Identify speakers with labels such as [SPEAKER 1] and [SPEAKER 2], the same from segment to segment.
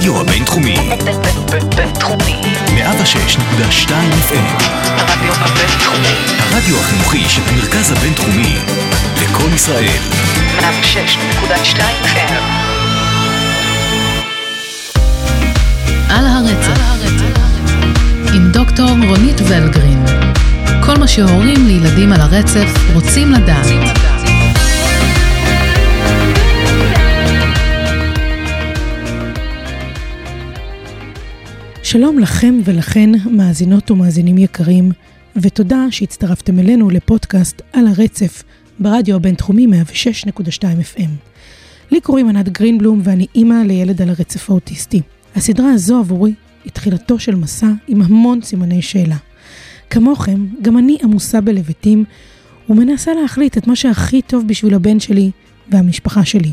[SPEAKER 1] הרדיו הבינתחומי.
[SPEAKER 2] בינתחומי.
[SPEAKER 1] 106.2 FM.
[SPEAKER 2] הרדיו הבינתחומי.
[SPEAKER 1] הרדיו החינוכי של המרכז הבינתחומי. לקום ישראל.
[SPEAKER 2] 106.2 FM.
[SPEAKER 3] על הרצף, עם דוקטור רונית ולגרין. כל מה שהורים לילדים על הרצף רוצים לדעת.
[SPEAKER 4] שלום לכם ולכן, מאזינות ומאזינים יקרים, ותודה שהצטרפתם אלינו לפודקאסט על הרצף ברדיו הבינתחומי 106.2 FM. לי קוראים ענת גרינבלום ואני אימא לילד על הרצף האוטיסטי. הסדרה הזו עבורי היא תחילתו של מסע עם המון סימני שאלה. כמוכם, גם אני עמוסה בלבטים ומנסה להחליט את מה שהכי טוב בשביל הבן שלי והמשפחה שלי.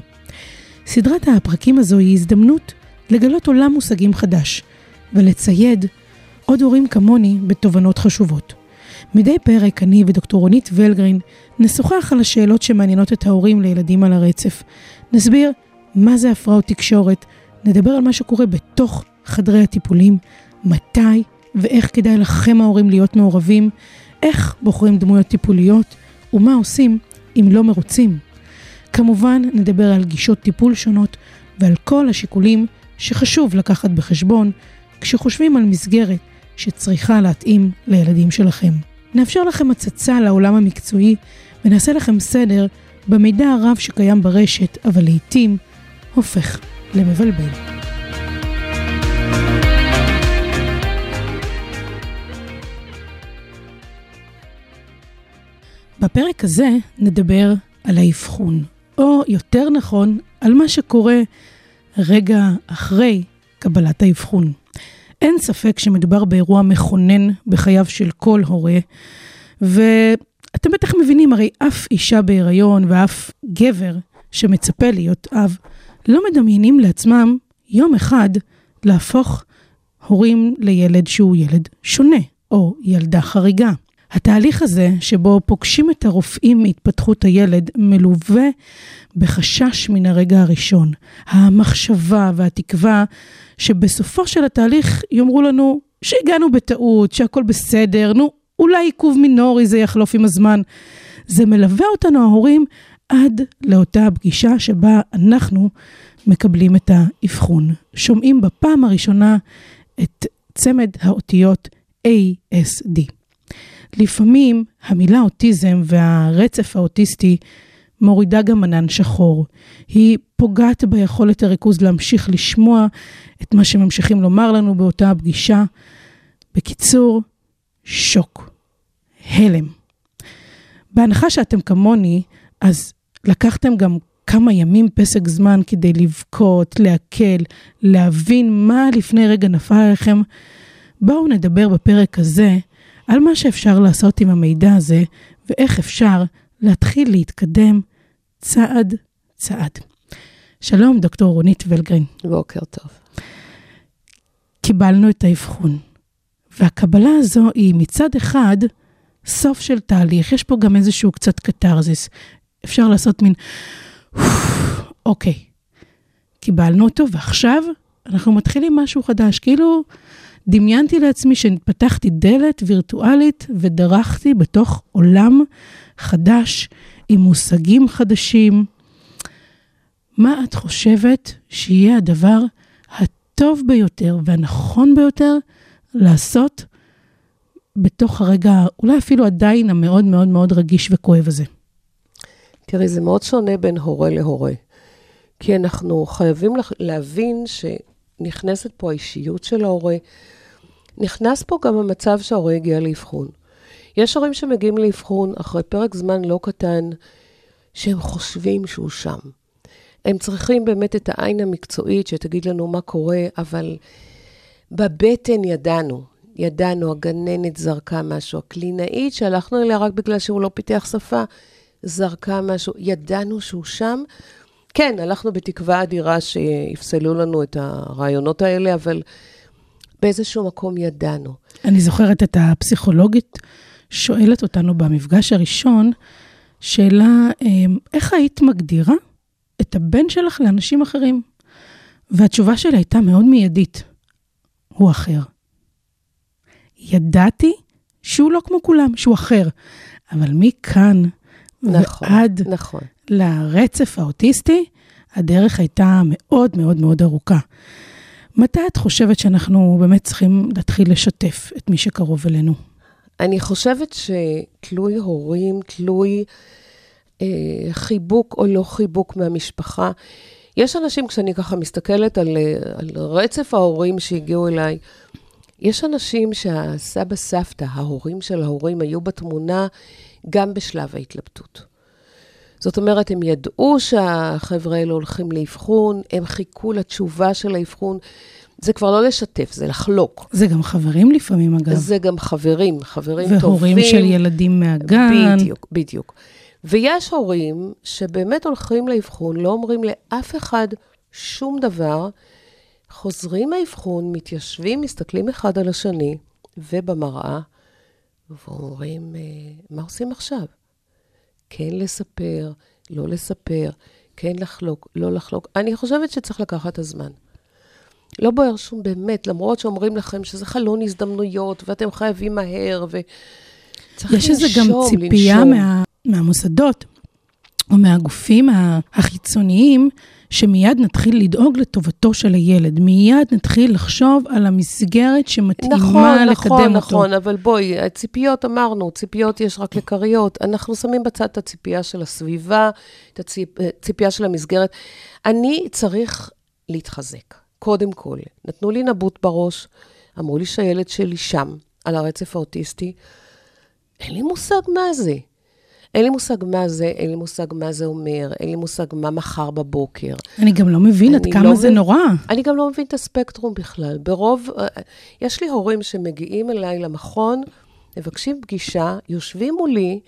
[SPEAKER 4] סדרת הפרקים הזו היא הזדמנות לגלות עולם מושגים חדש ולצייד עוד הורים כמוני בתובנות חשובות. מדי פרק אני ודוקטור רונית ולגרין נשוחח על השאלות שמעניינות את ההורים לילדים על הרצף. נסביר מה זה הפרעות תקשורת, נדבר על מה שקורה בתוך חדרי הטיפולים, מתי ואיך כדאי לכם ההורים להיות מעורבים, איך בוחרים דמויות טיפוליות ומה עושים אם לא מרוצים. כמובן נדבר על גישות טיפול שונות ועל כל השיקולים שחשוב לקחת בחשבון כשחושבים על מסגרת שצריכה להתאים לילדים שלכם. נאפשר לכם הצצה לעולם המקצועי ונעשה לכם סדר במידע הרב שקיים ברשת, אבל לעיתים הופך למבלבל. בפרק הזה נדבר על האבחון, או יותר נכון, על מה שקורה רגע אחרי קבלת האבחון. אין ספק שמדובר באירוע מכונן בחייו של כל הורה, ואתם בטח מבינים, הרי אף אישה בהיריון ואף גבר שמצפה להיות אב, לא מדמיינים לעצמם יום אחד להפוך הורים לילד שהוא ילד שונה, או ילדה חריגה. התהליך הזה, שבו פוגשים את הרופאים מהתפתחות הילד, מלווה בחשש מן הרגע הראשון. המחשבה והתקווה שבסופו של התהליך יאמרו לנו שהגענו בטעות, שהכל בסדר, נו, אולי עיכוב מינורי זה יחלוף עם הזמן. זה מלווה אותנו ההורים עד לאותה פגישה שבה אנחנו מקבלים את האבחון. שומעים בפעם הראשונה את צמד האותיות ASD. לפעמים המילה אוטיזם והרצף האוטיסטי מורידה גם ענן שחור. היא פוגעת ביכולת הריכוז להמשיך לשמוע את מה שממשיכים לומר לנו באותה הפגישה. בקיצור, שוק, הלם. בהנחה שאתם כמוני, אז לקחתם גם כמה ימים פסק זמן כדי לבכות, להקל, להבין מה לפני רגע נפל עליכם. בואו נדבר בפרק הזה על מה שאפשר לעשות עם המידע הזה ואיך אפשר להתחיל להתקדם צעד צעד. שלום, דוקטור רונית ולגרין.
[SPEAKER 5] בוקר טוב.
[SPEAKER 4] קיבלנו את האבחון, והקבלה הזו היא מצד אחד סוף של תהליך, יש פה גם איזשהו קצת קתרזיס. אפשר לעשות מין, אוקיי, קיבלנו אותו, ועכשיו אנחנו מתחילים משהו חדש. כאילו, דמיינתי לעצמי שפתחתי דלת וירטואלית ודרכתי בתוך עולם חדש, עם מושגים חדשים. מה את חושבת שיהיה הדבר הטוב ביותר והנכון ביותר לעשות בתוך הרגע, אולי אפילו עדיין המאוד מאוד מאוד רגיש וכואב הזה?
[SPEAKER 5] תראי, זה מאוד שונה בין הורה להורה. כי אנחנו חייבים להבין שנכנסת פה האישיות של ההורה, נכנס פה גם המצב שההורה הגיע לאבחון. יש הורים שמגיעים לאבחון אחרי פרק זמן לא קטן, שהם חושבים שהוא שם. הם צריכים באמת את העין המקצועית שתגיד לנו מה קורה, אבל בבטן ידענו, ידענו, הגננת זרקה משהו, הקלינאית שהלכנו אליה רק בגלל שהוא לא פיתח שפה, זרקה משהו, ידענו שהוא שם. כן, הלכנו בתקווה אדירה שיפסלו לנו את הרעיונות האלה, אבל באיזשהו מקום ידענו.
[SPEAKER 4] אני זוכרת את הפסיכולוגית שואלת אותנו במפגש הראשון, שאלה, אמ, איך היית מגדירה את הבן שלך לאנשים אחרים? והתשובה שלי הייתה מאוד מיידית. הוא אחר. ידעתי שהוא לא כמו כולם, שהוא אחר. אבל מכאן
[SPEAKER 5] נכון,
[SPEAKER 4] ועד
[SPEAKER 5] נכון.
[SPEAKER 4] לרצף האוטיסטי, הדרך הייתה מאוד מאוד מאוד ארוכה. מתי את חושבת שאנחנו באמת צריכים להתחיל לשתף את מי שקרוב אלינו?
[SPEAKER 5] אני חושבת שתלוי הורים, תלוי אה, חיבוק או לא חיבוק מהמשפחה. יש אנשים, כשאני ככה מסתכלת על, אה, על רצף ההורים שהגיעו אליי, יש אנשים שהסבא סבתא, ההורים של ההורים, היו בתמונה גם בשלב ההתלבטות. זאת אומרת, הם ידעו שהחבר'ה האלה הולכים לאבחון, הם חיכו לתשובה של האבחון. זה כבר לא לשתף, זה לחלוק.
[SPEAKER 4] זה גם חברים לפעמים, אגב.
[SPEAKER 5] זה גם חברים, חברים
[SPEAKER 4] והורים
[SPEAKER 5] טובים.
[SPEAKER 4] של ילדים מהגן.
[SPEAKER 5] בדיוק, בדיוק. ויש הורים שבאמת הולכים לאבחון, לא אומרים לאף אחד שום דבר, חוזרים מהאבחון, מתיישבים, מסתכלים אחד על השני, ובמראה, ואומרים, אה, מה עושים עכשיו? כן לספר, לא לספר, כן לחלוק, לא לחלוק. אני חושבת שצריך לקחת את הזמן. לא בוער שום באמת, למרות שאומרים לכם שזה חלון הזדמנויות, ואתם חייבים מהר, וצריך
[SPEAKER 4] יש
[SPEAKER 5] לנשום,
[SPEAKER 4] איזה גם ציפייה
[SPEAKER 5] לנשום.
[SPEAKER 4] מה, מהמוסדות או מהגופים החיצוניים, שמיד נתחיל לדאוג לטובתו של הילד. מיד נתחיל לחשוב על המסגרת שמתאימה
[SPEAKER 5] נכון,
[SPEAKER 4] לקדם
[SPEAKER 5] נכון,
[SPEAKER 4] אותו.
[SPEAKER 5] נכון, אבל בואי, הציפיות אמרנו, ציפיות יש רק לכריות. אנחנו שמים בצד את הציפייה של הסביבה, את הציפ- הציפייה של המסגרת. אני צריך להתחזק, קודם כל. נתנו לי נבוט בראש, אמרו לי שהילד שלי שם, על הרצף האוטיסטי. אין לי מושג מה זה. אין לי מושג מה זה, אין לי מושג מה זה אומר, אין לי מושג מה מחר בבוקר.
[SPEAKER 4] אני גם לא מבין עד כמה
[SPEAKER 5] לא
[SPEAKER 4] זה
[SPEAKER 5] מבין-
[SPEAKER 4] נורא.
[SPEAKER 5] אני גם לא מבין את הספקטרום בכלל. ברוב, אה, יש לי הורים שמגיעים אליי למכון, מבקשים פגישה, יושבים מולי,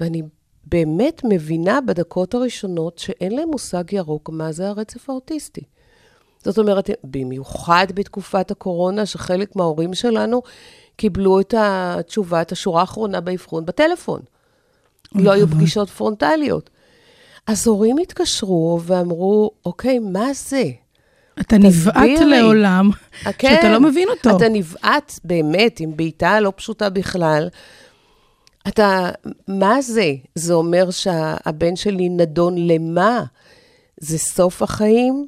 [SPEAKER 5] ואני באמת מבינה בדקות הראשונות שאין להם מושג ירוק מה זה הרצף האוטיסטי. זאת אומרת, במיוחד בתקופת הקורונה, שחלק מההורים שלנו קיבלו את התשובה, את השורה האחרונה באבחון בטלפון. לא היו פגישות פרונטליות. אז הורים התקשרו ואמרו, אוקיי, מה זה?
[SPEAKER 4] אתה נבעט. לעולם
[SPEAKER 5] אה,
[SPEAKER 4] שאתה לא מבין אותו.
[SPEAKER 5] אתה נבעט באמת עם בעיטה לא פשוטה בכלל. אתה, מה זה? זה אומר שהבן שלי נדון למה? זה סוף החיים?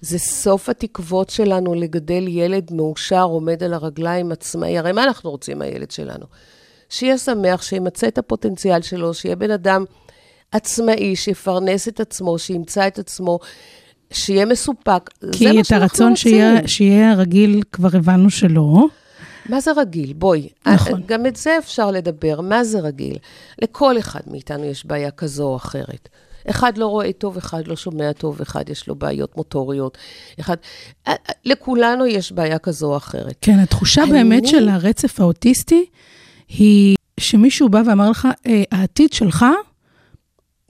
[SPEAKER 5] זה סוף התקוות שלנו לגדל ילד מאושר, עומד על הרגליים עצמאי. הרי מה אנחנו רוצים מהילד שלנו? שיהיה שמח, שימצה את הפוטנציאל שלו, שיהיה בן אדם עצמאי, שיפרנס את עצמו, שימצא את עצמו, שיהיה מסופק. זה
[SPEAKER 4] כי
[SPEAKER 5] מה
[SPEAKER 4] את
[SPEAKER 5] שאנחנו
[SPEAKER 4] הרצון
[SPEAKER 5] רוצים.
[SPEAKER 4] שיהיה, שיהיה רגיל כבר הבנו שלא.
[SPEAKER 5] מה זה רגיל? בואי.
[SPEAKER 4] נכון.
[SPEAKER 5] גם את זה אפשר לדבר, מה זה רגיל? לכל אחד מאיתנו יש בעיה כזו או אחרת. אחד לא רואה טוב, אחד לא שומע טוב, אחד יש לו בעיות מוטוריות. אחד... לכולנו יש בעיה כזו או אחרת.
[SPEAKER 4] כן, התחושה
[SPEAKER 5] אני-
[SPEAKER 4] באמת של הרצף האוטיסטי היא שמישהו בא ואמר לך, "אה, העתיד שלך,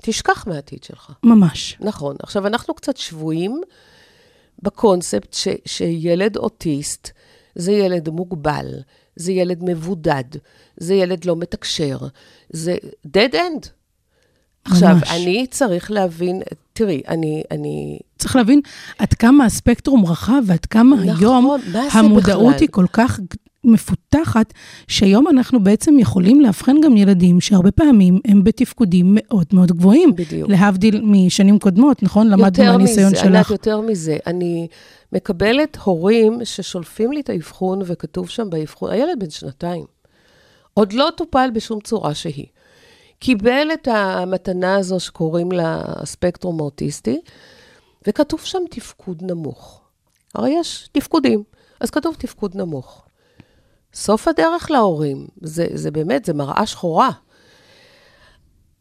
[SPEAKER 5] תשכח מהעתיד שלך.
[SPEAKER 4] ממש.
[SPEAKER 5] נכון. עכשיו, אנחנו קצת שבויים בקונספט ש, שילד אוטיסט זה ילד מוגבל, זה ילד מבודד, זה ילד לא מתקשר, זה dead end. עכשיו,
[SPEAKER 4] ממש.
[SPEAKER 5] אני צריך להבין, תראי, אני, אני,
[SPEAKER 4] צריך להבין עד כמה הספקטרום רחב ועד כמה
[SPEAKER 5] נכון,
[SPEAKER 4] היום המודעות
[SPEAKER 5] בכלל?
[SPEAKER 4] היא כל כך מפותחת, שהיום אנחנו בעצם יכולים לאבחן גם ילדים שהרבה פעמים הם בתפקודים מאוד מאוד גבוהים.
[SPEAKER 5] בדיוק.
[SPEAKER 4] להבדיל משנים קודמות, נכון? למדנו
[SPEAKER 5] יותר
[SPEAKER 4] מהניסיון
[SPEAKER 5] מזה, ענת,
[SPEAKER 4] שלך.
[SPEAKER 5] יותר מזה, אני מקבלת הורים ששולפים לי את האבחון, וכתוב שם באבחון, הילד בן שנתיים. עוד לא טופל בשום צורה שהיא. קיבל את המתנה הזו שקוראים לה הספקטרום האוטיסטי, וכתוב שם תפקוד נמוך. הרי יש תפקודים, אז כתוב תפקוד נמוך. סוף הדרך להורים, זה, זה באמת, זה מראה שחורה.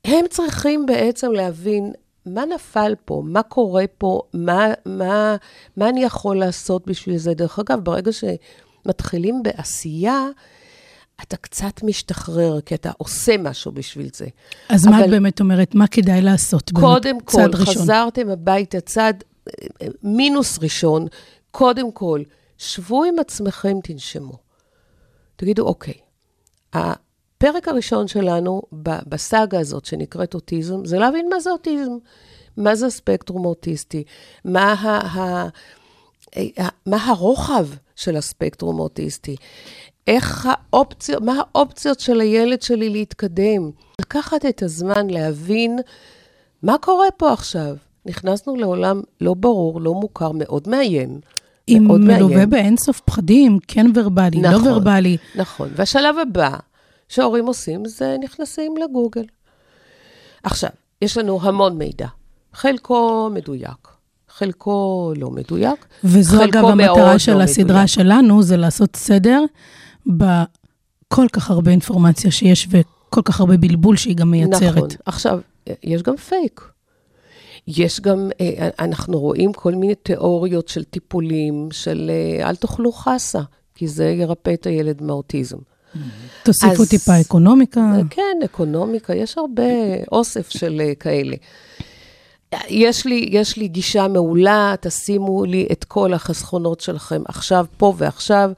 [SPEAKER 5] הם צריכים בעצם להבין מה נפל פה, מה קורה פה, מה, מה, מה אני יכול לעשות בשביל זה. דרך אגב, ברגע שמתחילים בעשייה, אתה קצת משתחרר, כי אתה עושה משהו בשביל זה.
[SPEAKER 4] אז מה את באמת אומרת? מה כדאי לעשות? באמת?
[SPEAKER 5] קודם כל,
[SPEAKER 4] צעד ראשון.
[SPEAKER 5] חזרתם הביתה, צעד אה, מינוס ראשון, קודם כל, שבו עם עצמכם, תנשמו. תגידו, אוקיי, הפרק הראשון שלנו בסאגה הזאת שנקראת אוטיזם, זה להבין מה זה אוטיזם. מה זה הספקטרום האוטיסטי, מה, ה, ה, ה, מה הרוחב של הספקטרום האוטיסטי, איך האופציות, מה האופציות של הילד שלי להתקדם. לקחת את הזמן להבין מה קורה פה עכשיו. נכנסנו לעולם לא ברור, לא מוכר, מאוד מאיים. מאוד
[SPEAKER 4] מלווה. באינסוף פחדים, כן ורבלי, לא
[SPEAKER 5] נכון.
[SPEAKER 4] ורבלי.
[SPEAKER 5] נכון. והשלב הבא שההורים עושים זה נכנסים לגוגל. עכשיו, יש לנו המון מידע. חלקו מדויק, חלקו לא מדויק.
[SPEAKER 4] וזו אגב המטרה
[SPEAKER 5] מאוד
[SPEAKER 4] של
[SPEAKER 5] לא
[SPEAKER 4] הסדרה
[SPEAKER 5] מדויק.
[SPEAKER 4] שלנו, זה לעשות סדר בכל כך הרבה אינפורמציה שיש וכל כך הרבה בלבול שהיא גם מייצרת.
[SPEAKER 5] נכון. עכשיו, יש גם פייק. יש גם, אה, אנחנו רואים כל מיני תיאוריות של טיפולים, של אה, אל תאכלו חסה, כי זה ירפא את הילד מאוטיזם.
[SPEAKER 4] תוסיפו
[SPEAKER 5] אז-
[SPEAKER 4] טיפה אקונומיקה.
[SPEAKER 5] כן, אקונומיקה, יש הרבה אוסף של אה, כאלה. יש לי, יש לי גישה מעולה, תשימו לי את כל החסכונות שלכם עכשיו, פה ועכשיו.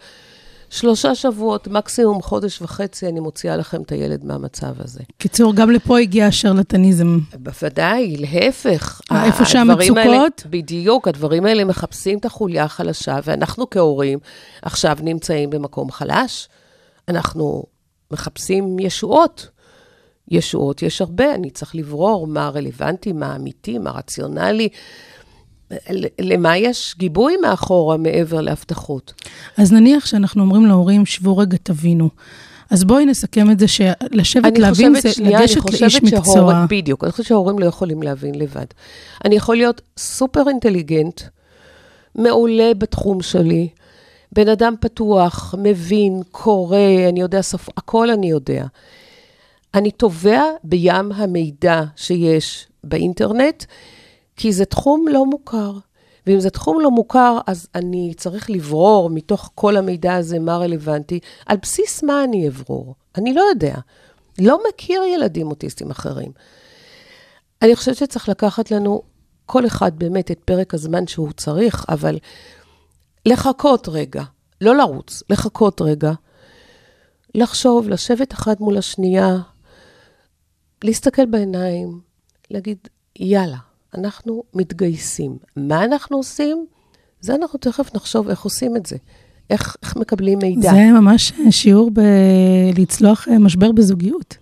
[SPEAKER 5] שלושה שבועות, מקסימום חודש וחצי, אני מוציאה לכם את הילד מהמצב הזה.
[SPEAKER 4] קיצור, גם לפה הגיע השרלטניזם.
[SPEAKER 5] בוודאי, להפך.
[SPEAKER 4] אה, איפה
[SPEAKER 5] הדברים האלה-
[SPEAKER 4] שהמצוקות?
[SPEAKER 5] בדיוק, הדברים האלה מחפשים את החוליה החלשה, ואנחנו כהורים עכשיו נמצאים במקום חלש. אנחנו מחפשים ישועות. ישועות יש הרבה, אני צריך לברור מה רלוונטי, מה אמיתי, מה רציונלי. למה יש גיבוי מאחורה מעבר להבטחות?
[SPEAKER 4] אז נניח שאנחנו אומרים להורים, שבו רגע, תבינו. אז בואי נסכם את זה שלשבת
[SPEAKER 5] אני
[SPEAKER 4] להבין
[SPEAKER 5] חושבת,
[SPEAKER 4] זה
[SPEAKER 5] שנייה,
[SPEAKER 4] לגשת
[SPEAKER 5] אני
[SPEAKER 4] לאיש
[SPEAKER 5] חושבת
[SPEAKER 4] מקצוע.
[SPEAKER 5] שההורים, בדיוק, אני חושבת שההורים לא יכולים להבין לבד. אני יכול להיות סופר אינטליגנט, מעולה בתחום שלי, בן אדם פתוח, מבין, קורא, אני יודע שפה, הכל אני יודע. אני טובע בים המידע שיש באינטרנט, כי זה תחום לא מוכר. ואם זה תחום לא מוכר, אז אני צריך לברור מתוך כל המידע הזה מה רלוונטי. על בסיס מה אני אברור? אני לא יודע. לא מכיר ילדים אוטיסטים אחרים. אני חושבת שצריך לקחת לנו, כל אחד באמת, את פרק הזמן שהוא צריך, אבל לחכות רגע, לא לרוץ, לחכות רגע, לחשוב, לשבת אחת מול השנייה, להסתכל בעיניים, להגיד, יאללה, אנחנו מתגייסים. מה אנחנו עושים? זה אנחנו תכף נחשוב איך עושים את זה. איך, איך מקבלים מידע.
[SPEAKER 4] זה ממש שיעור בלצלוח אה, משבר בזוגיות.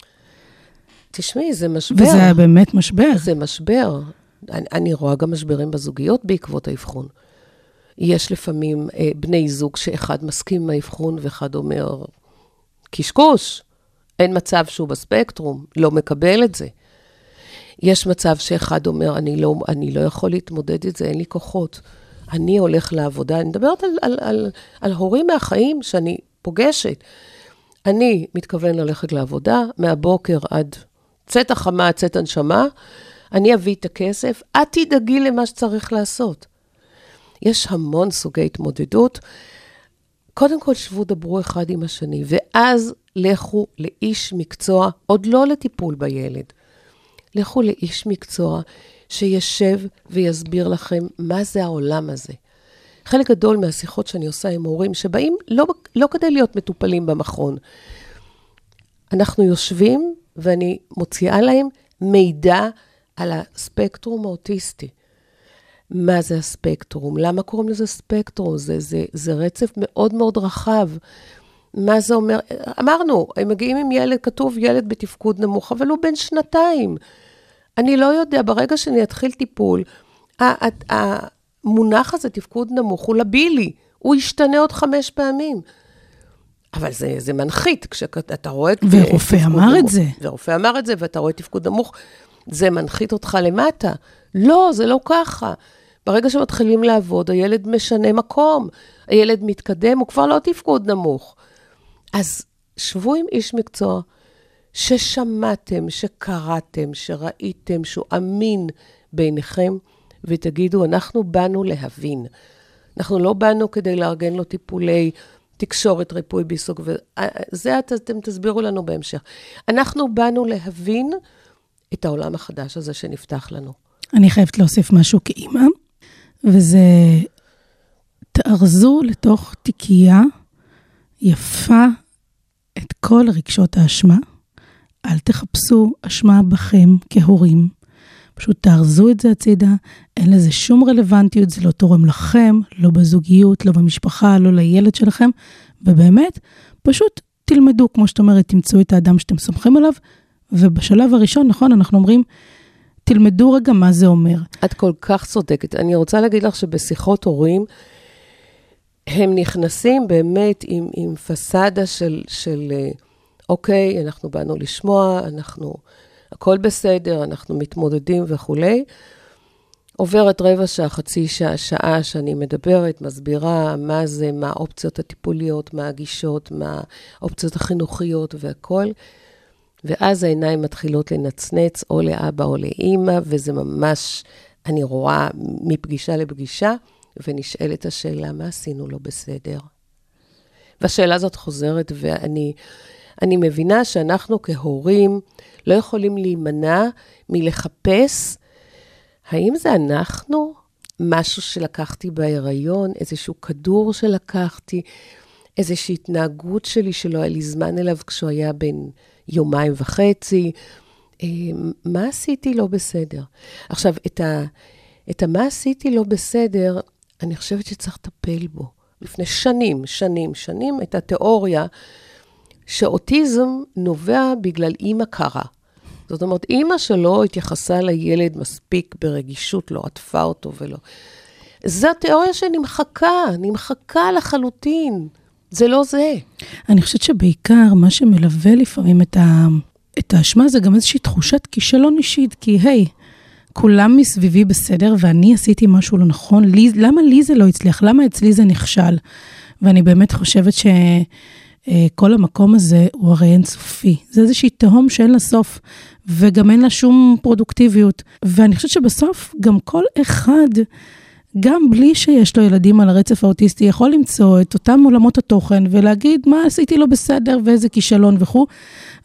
[SPEAKER 5] תשמעי, זה משבר.
[SPEAKER 4] וזה באמת משבר.
[SPEAKER 5] זה משבר. אני, אני רואה גם משברים בזוגיות בעקבות האבחון. יש לפעמים אה, בני זוג שאחד מסכים עם האבחון ואחד אומר, קשקוש, אין מצב שהוא בספקטרום, לא מקבל את זה. יש מצב שאחד אומר, אני לא, אני לא יכול להתמודד את זה, אין לי כוחות. אני הולך לעבודה, אני מדברת על, על, על, על הורים מהחיים שאני פוגשת. אני מתכוון ללכת לעבודה מהבוקר עד צאת החמה, צאת הנשמה, אני אביא את הכסף, את תדאגי למה שצריך לעשות. יש המון סוגי התמודדות. קודם כל, שבו, דברו אחד עם השני, ואז לכו לאיש מקצוע, עוד לא לטיפול בילד. לכו לאיש מקצוע שישב ויסביר לכם מה זה העולם הזה. חלק גדול מהשיחות שאני עושה עם הורים שבאים לא, לא כדי להיות מטופלים במכון. אנחנו יושבים ואני מוציאה להם מידע על הספקטרום האוטיסטי. מה זה הספקטרום? למה קוראים לזה ספקטרום? זה, זה, זה רצף מאוד מאוד רחב. מה זה אומר? אמרנו, הם מגיעים עם ילד, כתוב ילד בתפקוד נמוך, אבל הוא בן שנתיים. אני לא יודע, ברגע שאני אתחיל טיפול, המונח הזה, תפקוד נמוך, הוא לבילי, הוא ישתנה עוד חמש פעמים. אבל זה, זה מנחית, כשאתה רואה...
[SPEAKER 4] ורופא
[SPEAKER 5] תפקוד
[SPEAKER 4] אמר את
[SPEAKER 5] נמוך.
[SPEAKER 4] זה.
[SPEAKER 5] ורופא אמר את זה, ואתה רואה תפקוד נמוך, זה מנחית אותך למטה. לא, זה לא ככה. ברגע שמתחילים לעבוד, הילד משנה מקום, הילד מתקדם, הוא כבר לא תפקוד נמוך. אז שבו עם איש מקצוע ששמעתם, שקראתם, שראיתם, שהוא אמין בעיניכם, ותגידו, אנחנו באנו להבין. אנחנו לא באנו כדי לארגן לו טיפולי תקשורת, ריפוי בעיסוק, וזה את- אתם תסבירו לנו בהמשך. אנחנו באנו להבין את העולם החדש הזה שנפתח לנו.
[SPEAKER 4] אני חייבת להוסיף משהו כאימא, וזה תארזו לתוך תיקייה יפה את כל רגשות האשמה. אל תחפשו אשמה בכם כהורים. פשוט תארזו את זה הצידה, אין לזה שום רלוונטיות, זה לא תורם לכם, לא בזוגיות, לא במשפחה, לא לילד שלכם, ובאמת, פשוט תלמדו, כמו שאת אומרת, תמצאו את האדם שאתם סומכים עליו, ובשלב הראשון, נכון, אנחנו אומרים, תלמדו רגע מה זה אומר.
[SPEAKER 5] את כל כך צודקת. אני רוצה להגיד לך שבשיחות הורים, הם נכנסים באמת עם, עם פסאדה של, של, אה, אוקיי, אנחנו באנו לשמוע, אנחנו, הכל בסדר, אנחנו מתמודדים וכולי. עוברת רבע שעה, חצי שעה, שעה שאני מדברת, מסבירה מה זה, מה האופציות הטיפוליות, מה הגישות, מה האופציות החינוכיות והכול. ואז העיניים מתחילות לנצנץ או לאבא או לאימא, וזה ממש, אני רואה מפגישה לפגישה, ונשאלת השאלה, מה עשינו לא בסדר? והשאלה הזאת חוזרת, ואני אני מבינה שאנחנו כהורים לא יכולים להימנע מלחפש האם זה אנחנו? משהו שלקחתי בהיריון, איזשהו כדור שלקחתי, איזושהי התנהגות שלי שלא היה לי זמן אליו כשהוא היה בן יומיים וחצי. אה, מה עשיתי לא בסדר? עכשיו, את, ה, את המה עשיתי לא בסדר, אני חושבת שצריך לטפל בו. לפני שנים, שנים, שנים, הייתה תיאוריה שאוטיזם נובע בגלל אימא קרה. זאת אומרת, אימא שלו התייחסה לילד מספיק ברגישות, לא עטפה אותו ולא... זו תיאוריה שנמחקה, נמחקה לחלוטין. זה לא זה.
[SPEAKER 4] אני חושבת שבעיקר מה שמלווה לפעמים את, ה... את האשמה זה גם איזושהי תחושת כישלון אישית, כי היי, כולם מסביבי בסדר ואני עשיתי משהו לא נכון, לי, למה לי זה לא הצליח? למה אצלי זה נכשל? ואני באמת חושבת ש... אה, כל המקום הזה הוא הרי אינסופי. זה איזושהי תהום שאין לה סוף, וגם אין לה שום פרודוקטיביות. ואני חושבת שבסוף גם כל אחד, גם בלי שיש לו ילדים על הרצף האוטיסטי, יכול למצוא את אותם עולמות התוכן ולהגיד מה עשיתי לא בסדר ואיזה כישלון וכו'.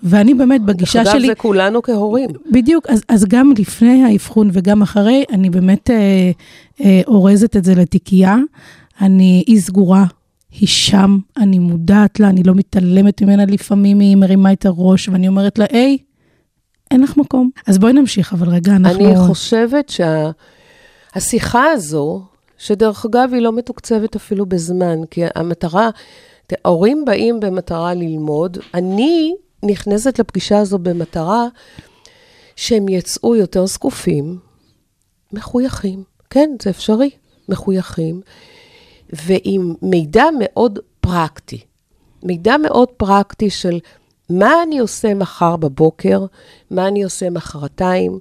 [SPEAKER 4] ואני באמת בגישה
[SPEAKER 5] שלי...
[SPEAKER 4] אגב,
[SPEAKER 5] זה כולנו כהורים.
[SPEAKER 4] בדיוק, אז, אז גם לפני האבחון וגם אחרי, אני באמת אה, אה, אורזת את זה לתיקייה. אני אי סגורה היא שם, אני מודעת לה, אני לא מתעלמת ממנה לפעמים, היא מרימה את הראש, ואני אומרת לה, היי, אין לך מקום. אז בואי נמשיך, אבל רגע, אנחנו...
[SPEAKER 5] אני חושבת שהשיחה שה... הזו, שדרך אגב, היא לא מתוקצבת אפילו בזמן, כי המטרה, ההורים באים במטרה ללמוד, אני נכנסת לפגישה הזו במטרה שהם יצאו יותר זקופים, מחויכים. כן, זה אפשרי, מחויכים. ועם מידע מאוד פרקטי. מידע מאוד פרקטי של מה אני עושה מחר בבוקר, מה אני עושה מחרתיים,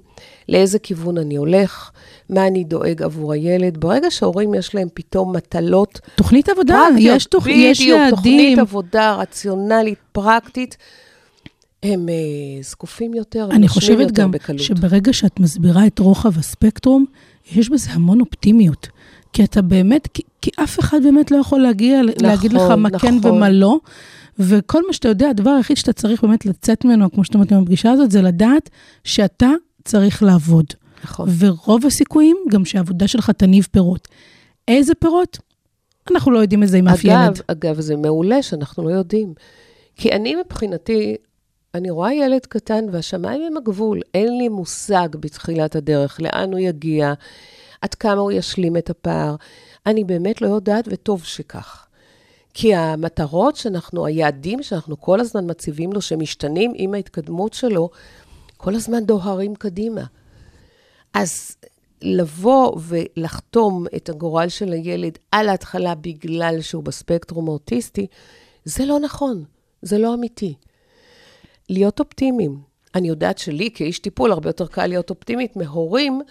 [SPEAKER 5] לאיזה כיוון אני הולך, מה אני דואג עבור הילד. ברגע שההורים יש להם פתאום מטלות...
[SPEAKER 4] תוכנית עבודה, פרקטיות, יש, תוכ... בדיוק, יש יעדים.
[SPEAKER 5] תוכנית עבודה רציונלית, פרקטית. הם uh, זקופים יותר,
[SPEAKER 4] אני חושבת גם בקלות. שברגע שאת מסבירה את רוחב הספקטרום, יש בזה המון אופטימיות. כי אתה באמת, כי, כי אף אחד באמת לא יכול להגיע, נכון, להגיד לך מה כן נכון. כן ומה לא. וכל מה שאתה יודע, הדבר היחיד שאתה צריך באמת לצאת ממנו, כמו שאתה אומרת בפגישה הזאת, זה לדעת שאתה צריך לעבוד.
[SPEAKER 5] נכון.
[SPEAKER 4] ורוב הסיכויים, גם שהעבודה שלך תניב פירות. איזה פירות? אנחנו לא יודעים איזה עם אף ילד.
[SPEAKER 5] אגב, אגב, זה מעולה שאנחנו לא יודעים. כי אני מבחינתי, אני רואה ילד קטן והשמיים הם הגבול. אין לי מושג בתחילת הדרך לאן הוא יגיע, עד כמה הוא ישלים את הפער. אני באמת לא יודעת, וטוב שכך. כי המטרות שאנחנו, היעדים שאנחנו כל הזמן מציבים לו, שמשתנים עם ההתקדמות שלו, כל הזמן דוהרים קדימה. אז לבוא ולחתום את הגורל של הילד על ההתחלה בגלל שהוא בספקטרום האוטיסטי, זה לא נכון, זה לא אמיתי. להיות אופטימיים. אני יודעת שלי, כאיש טיפול, הרבה יותר קל להיות אופטימית מהורים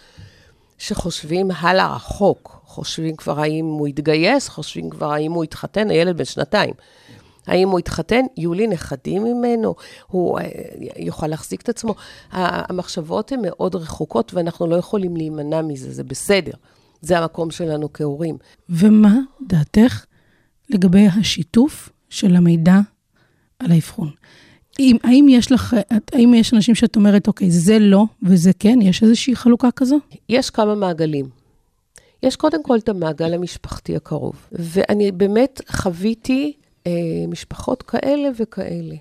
[SPEAKER 5] שחושבים הלאה רחוק, חושבים כבר האם הוא יתגייס, חושבים כבר האם הוא יתחתן, הילד בן שנתיים. האם הוא יתחתן, יהיו לי נכדים ממנו, הוא אה, יוכל להחזיק את עצמו. המחשבות הן מאוד רחוקות ואנחנו לא יכולים להימנע מזה, זה בסדר. זה המקום שלנו כהורים.
[SPEAKER 4] ומה דעתך לגבי השיתוף של המידע על האבחון? אם, האם יש לך, האם יש אנשים שאת אומרת, אוקיי, זה לא וזה כן? יש איזושהי חלוקה כזו?
[SPEAKER 5] יש כמה מעגלים. יש קודם כל את המעגל המשפחתי הקרוב, ואני באמת חוויתי אה, משפחות כאלה וכאלה.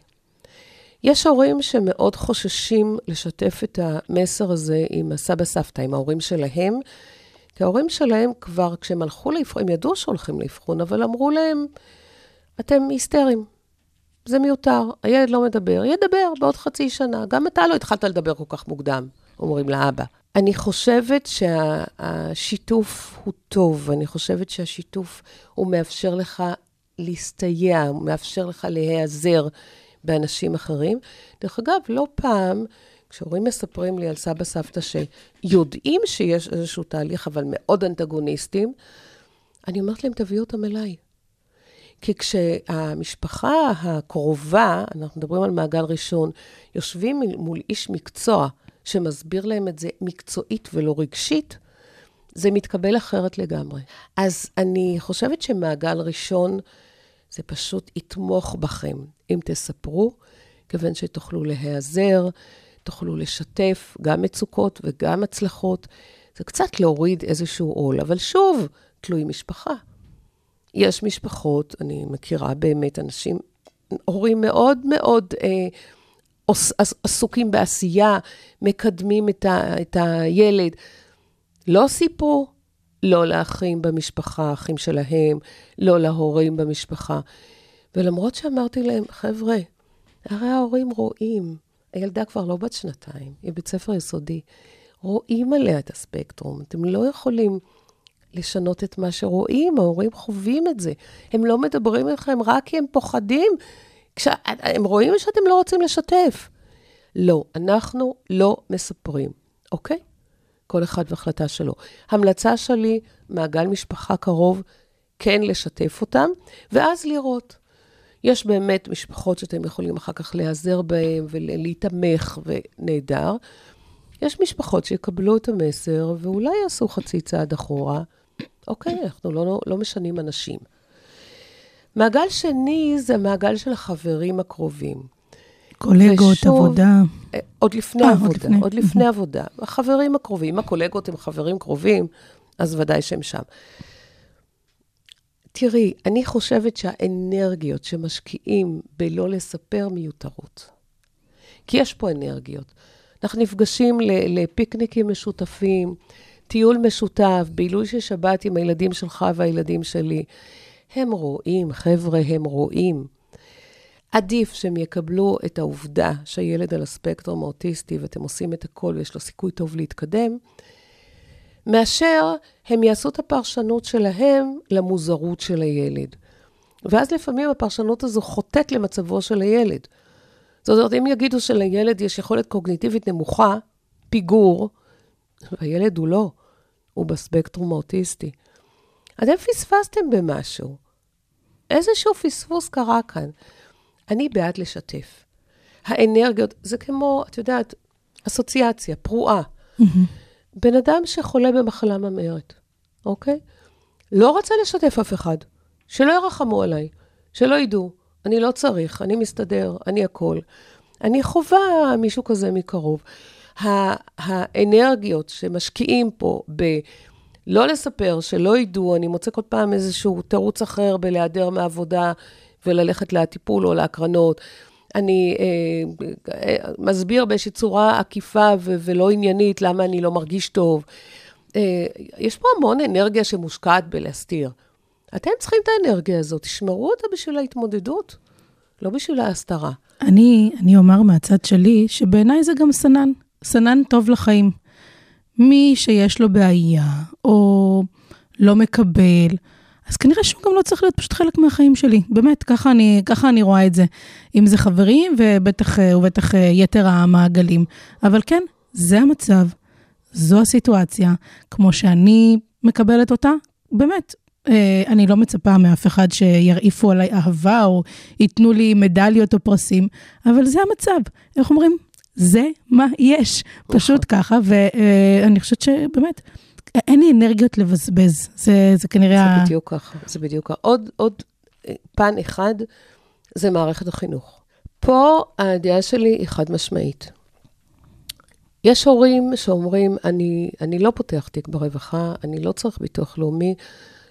[SPEAKER 5] יש הורים שמאוד חוששים לשתף את המסר הזה עם הסבא סבתא, עם ההורים שלהם, כי ההורים שלהם כבר, כשהם הלכו לאבחון, הם ידעו שהולכים לאבחון, אבל אמרו להם, אתם היסטריים, זה מיותר, הילד לא מדבר, ידבר בעוד חצי שנה. גם אתה לא התחלת לדבר כל כך מוקדם, אומרים לאבא. אני חושבת שהשיתוף הוא טוב, אני חושבת שהשיתוף הוא מאפשר לך להסתייע, הוא מאפשר לך להיעזר באנשים אחרים. דרך אגב, לא פעם, כשהורים מספרים לי על סבא סבתא שיודעים שיש איזשהו תהליך, אבל מאוד אנטגוניסטים, אני אומרת להם, תביאו אותם אליי. כי כשהמשפחה הקרובה, אנחנו מדברים על מעגל ראשון, יושבים מול איש מקצוע שמסביר להם את זה מקצועית ולא רגשית, זה מתקבל אחרת לגמרי. אז אני חושבת שמעגל ראשון זה פשוט יתמוך בכם אם תספרו, כיוון שתוכלו להיעזר, תוכלו לשתף גם מצוקות וגם הצלחות. זה קצת להוריד איזשהו עול, אבל שוב, תלוי משפחה. יש משפחות, אני מכירה באמת אנשים, הורים מאוד מאוד אה, עסוקים בעשייה, מקדמים את, ה, את הילד. לא סיפרו, לא לאחים במשפחה, אחים שלהם, לא להורים במשפחה. ולמרות שאמרתי להם, חבר'ה, הרי ההורים רואים, הילדה כבר לא בת שנתיים, היא בית ספר יסודי, רואים עליה את הספקטרום, אתם לא יכולים לשנות את מה שרואים, ההורים חווים את זה. הם לא מדברים איתכם רק כי הם פוחדים, כשה, הם רואים שאתם לא רוצים לשתף. לא, אנחנו לא מספרים, אוקיי? כל אחד והחלטה שלו. המלצה שלי, מעגל משפחה קרוב, כן לשתף אותם, ואז לראות. יש באמת משפחות שאתם יכולים אחר כך להיעזר בהן ולהתמך, ונהדר. יש משפחות שיקבלו את המסר ואולי יעשו חצי צעד אחורה. אוקיי, אנחנו לא, לא משנים אנשים. מעגל שני זה המעגל של החברים הקרובים.
[SPEAKER 4] קולגות, ושוב, עבודה.
[SPEAKER 5] אה, עוד לפני 아, אה, עבודה, עוד לפני, עוד לפני עבודה. החברים הקרובים, אם הקולגות הם חברים קרובים, אז ודאי שהם שם. תראי, אני חושבת שהאנרגיות שמשקיעים בלא לספר מיותרות. כי יש פה אנרגיות. אנחנו נפגשים לפיקניקים משותפים, טיול משותף, בילוי של שבת עם הילדים שלך והילדים שלי. הם רואים, חבר'ה, הם רואים. עדיף שהם יקבלו את העובדה שהילד על הספקטרום האוטיסטי ואתם עושים את הכל ויש לו סיכוי טוב להתקדם, מאשר הם יעשו את הפרשנות שלהם למוזרות של הילד. ואז לפעמים הפרשנות הזו חוטאת למצבו של הילד. זאת אומרת, אם יגידו שלילד יש יכולת קוגניטיבית נמוכה, פיגור, והילד הוא לא, הוא בספקטרום האוטיסטי. אתם פספסתם במשהו. איזשהו פספוס קרה כאן. אני בעד לשתף. האנרגיות, זה כמו, את יודעת, אסוציאציה, פרועה. Mm-hmm. בן אדם שחולה במחלה ממארת, אוקיי? לא רוצה לשתף אף אחד. שלא ירחמו עליי, שלא ידעו. אני לא צריך, אני מסתדר, אני הכול. אני חווה מישהו כזה מקרוב. האנרגיות שמשקיעים פה ב... לא לספר, שלא ידעו, אני מוצא כל פעם איזשהו תירוץ אחר בלהיעדר מעבודה וללכת לטיפול או להקרנות. אני אה, אה, מסביר באיזושהי צורה עקיפה ו- ולא עניינית למה אני לא מרגיש טוב. אה, יש פה המון אנרגיה שמושקעת בלהסתיר. אתם צריכים את האנרגיה הזאת, תשמרו אותה בשביל ההתמודדות, לא בשביל ההסתרה.
[SPEAKER 4] אני, אני אומר מהצד שלי, שבעיניי זה גם סנן. סנן טוב לחיים. מי שיש לו בעיה, או לא מקבל, אז כנראה שהוא גם לא צריך להיות פשוט חלק מהחיים שלי. באמת, ככה אני, ככה אני רואה את זה. אם זה חברים, ובטח, ובטח יתר המעגלים. אבל כן, זה המצב, זו הסיטואציה, כמו שאני מקבלת אותה, באמת, אה, אני לא מצפה מאף אחד שירעיפו עליי אהבה או ייתנו לי מדליות או פרסים, אבל זה המצב. איך אומרים? זה מה יש, פשוט ככה, ואני חושבת שבאמת, אין לי אנרגיות לבזבז, זה, זה כנראה...
[SPEAKER 5] זה בדיוק ככה, זה בדיוק ככה. עוד, עוד אה, פן אחד, זה מערכת החינוך. פה הדעה שלי היא חד משמעית. יש הורים שאומרים, אני, אני לא פותח תיק ברווחה, אני לא צריך ביטוח לאומי,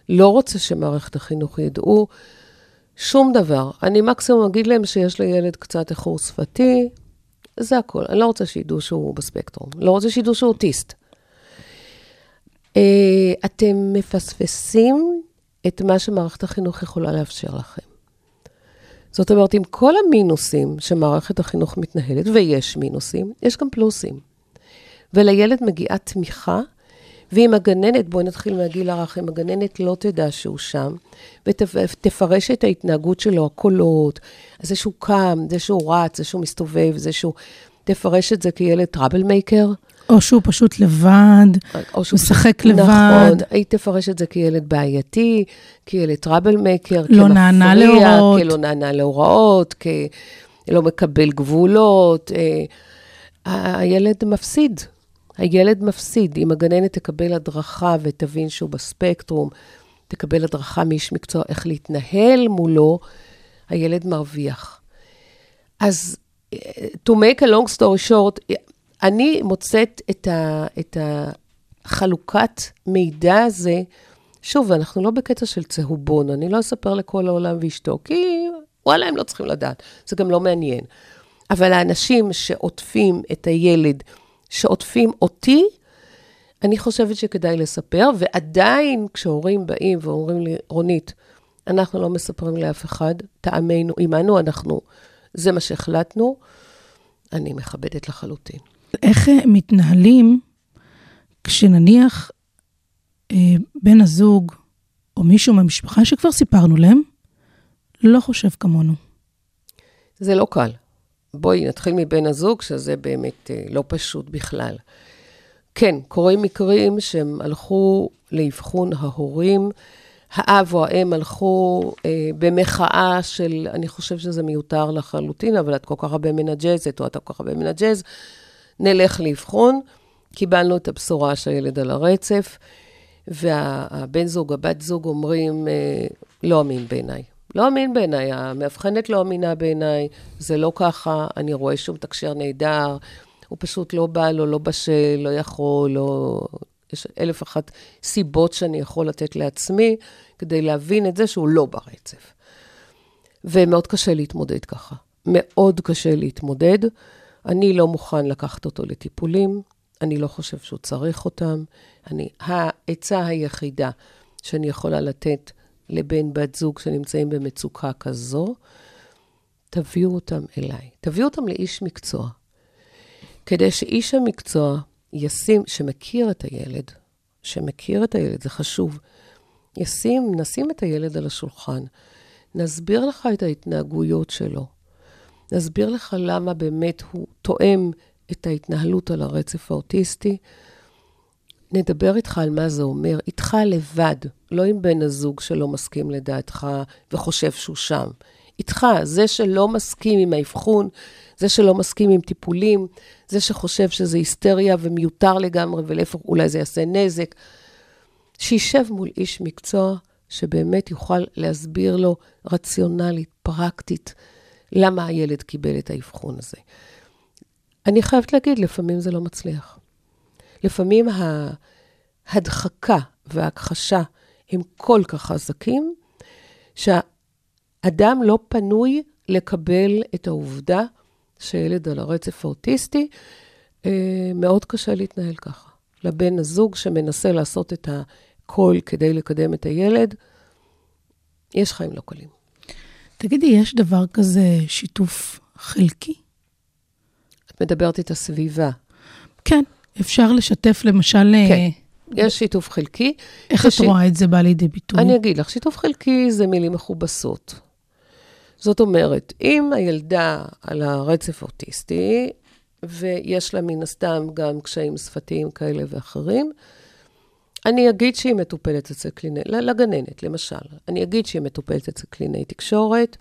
[SPEAKER 5] לא רוצה שמערכת החינוך ידעו, שום דבר. אני מקסימום אגיד להם שיש לילד קצת איחור שפתי, זה הכל. אני לא רוצה שידעו שהוא בספקטרום. לא רוצה שידעו שהוא אוטיסט. אה, אתם מפספסים את מה שמערכת החינוך יכולה לאפשר לכם. זאת אומרת, עם כל המינוסים שמערכת החינוך מתנהלת, ויש מינוסים, יש גם פלוסים. ולילד מגיעה תמיכה, ואם הגננת, בואי נתחיל מהגיל הרך, אם הגננת לא תדע שהוא שם, ותפרש את ההתנהגות שלו, הקולות, זה שהוא קם, זה שהוא רץ, זה שהוא מסתובב, זה שהוא... תפרש את זה כילד טראבל מייקר.
[SPEAKER 4] או שהוא פשוט לבד,
[SPEAKER 5] או שהוא
[SPEAKER 4] משחק
[SPEAKER 5] פשוט-
[SPEAKER 4] לבד.
[SPEAKER 5] נכון, היית תפרש את זה כילד בעייתי, כילד טראבל מייקר,
[SPEAKER 4] לא נענה להוראות.
[SPEAKER 5] כלא נענה להוראות, כלא מקבל גבולות. אה, הילד מפסיד. הילד מפסיד. אם הגננת תקבל הדרכה ותבין שהוא בספקטרום, תקבל הדרכה מאיש מקצוע איך להתנהל מולו, הילד מרוויח. אז to make a long story short, אני מוצאת את, ה, את החלוקת מידע הזה, שוב, אנחנו לא בקטע של צהובון, אני לא אספר לכל העולם ואשתו, כי וואלה, הם לא צריכים לדעת, זה גם לא מעניין. אבל האנשים שעוטפים את הילד, שעוטפים אותי, אני חושבת שכדאי לספר, ועדיין כשהורים באים ואומרים לי, רונית, אנחנו לא מספרים לאף אחד, טעמנו, עמנו, אנחנו, זה מה שהחלטנו, אני מכבדת לחלוטין.
[SPEAKER 4] איך אה, מתנהלים כשנניח אה, בן הזוג או מישהו מהמשפחה שכבר סיפרנו להם, לא חושב כמונו.
[SPEAKER 5] זה לא קל. בואי נתחיל מבן הזוג, שזה באמת אה, לא פשוט בכלל. כן, קורים מקרים שהם הלכו לאבחון ההורים, האב או האם הלכו אה, במחאה של, אני חושב שזה מיותר לחלוטין, אבל את כל כך הרבה מנג'זת, או אתה כל כך הרבה מנג'ז, נלך לאבחון. קיבלנו את הבשורה שהילד על הרצף, והבן זוג, הבת זוג אומרים, אה, לא אמין בעיניי. לא אמין בעיניי, המאבחנת לא אמינה בעיניי, זה לא ככה, אני רואה שהוא מתקשר נהדר, הוא פשוט לא בא לו, לא בשל, לא יכול, לא... יש אלף אחת סיבות שאני יכול לתת לעצמי כדי להבין את זה שהוא לא ברצף. ומאוד קשה להתמודד ככה. מאוד קשה להתמודד. אני לא מוכן לקחת אותו לטיפולים, אני לא חושב שהוא צריך אותם. אני, העצה היחידה שאני יכולה לתת לבן בת זוג שנמצאים במצוקה כזו, תביאו אותם אליי. תביאו אותם לאיש מקצוע. כדי שאיש המקצוע ישים, שמכיר את הילד, שמכיר את הילד, זה חשוב, ישים, נשים את הילד על השולחן, נסביר לך את ההתנהגויות שלו, נסביר לך למה באמת הוא תואם את ההתנהלות על הרצף האוטיסטי, נדבר איתך על מה זה אומר, איתך לבד, לא עם בן הזוג שלא מסכים לדעתך וחושב שהוא שם. איתך, זה שלא מסכים עם האבחון, זה שלא מסכים עם טיפולים, זה שחושב שזה היסטריה ומיותר לגמרי, ולהפך, אולי זה יעשה נזק, שישב מול איש מקצוע שבאמת יוכל להסביר לו רציונלית, פרקטית, למה הילד קיבל את האבחון הזה. אני חייבת להגיד, לפעמים זה לא מצליח. לפעמים ההדחקה וההכחשה הם כל כך חזקים, שהאדם לא פנוי לקבל את העובדה שילד על הרצף האוטיסטי, אה, מאוד קשה להתנהל ככה. לבן הזוג שמנסה לעשות את הכל כדי לקדם את הילד, יש חיים לא קלים.
[SPEAKER 4] תגידי, יש דבר כזה שיתוף חלקי?
[SPEAKER 5] את מדברת את הסביבה.
[SPEAKER 4] כן, אפשר לשתף למשל... אה,
[SPEAKER 5] כן. יש שיתוף חלקי.
[SPEAKER 4] איך את
[SPEAKER 5] שש-
[SPEAKER 4] רואה את זה בא לידי ביטוי?
[SPEAKER 5] אני אגיד לך, שיתוף חלקי זה מילים מכובסות. זאת אומרת, אם הילדה על הרצף האוטיסטי, ויש לה מן הסתם גם קשיים שפתיים כאלה ואחרים, אני אגיד שהיא מטופלת אצל קלינאי, לגננת, למשל. אני אגיד שהיא מטופלת אצל קלינאי תקשורת,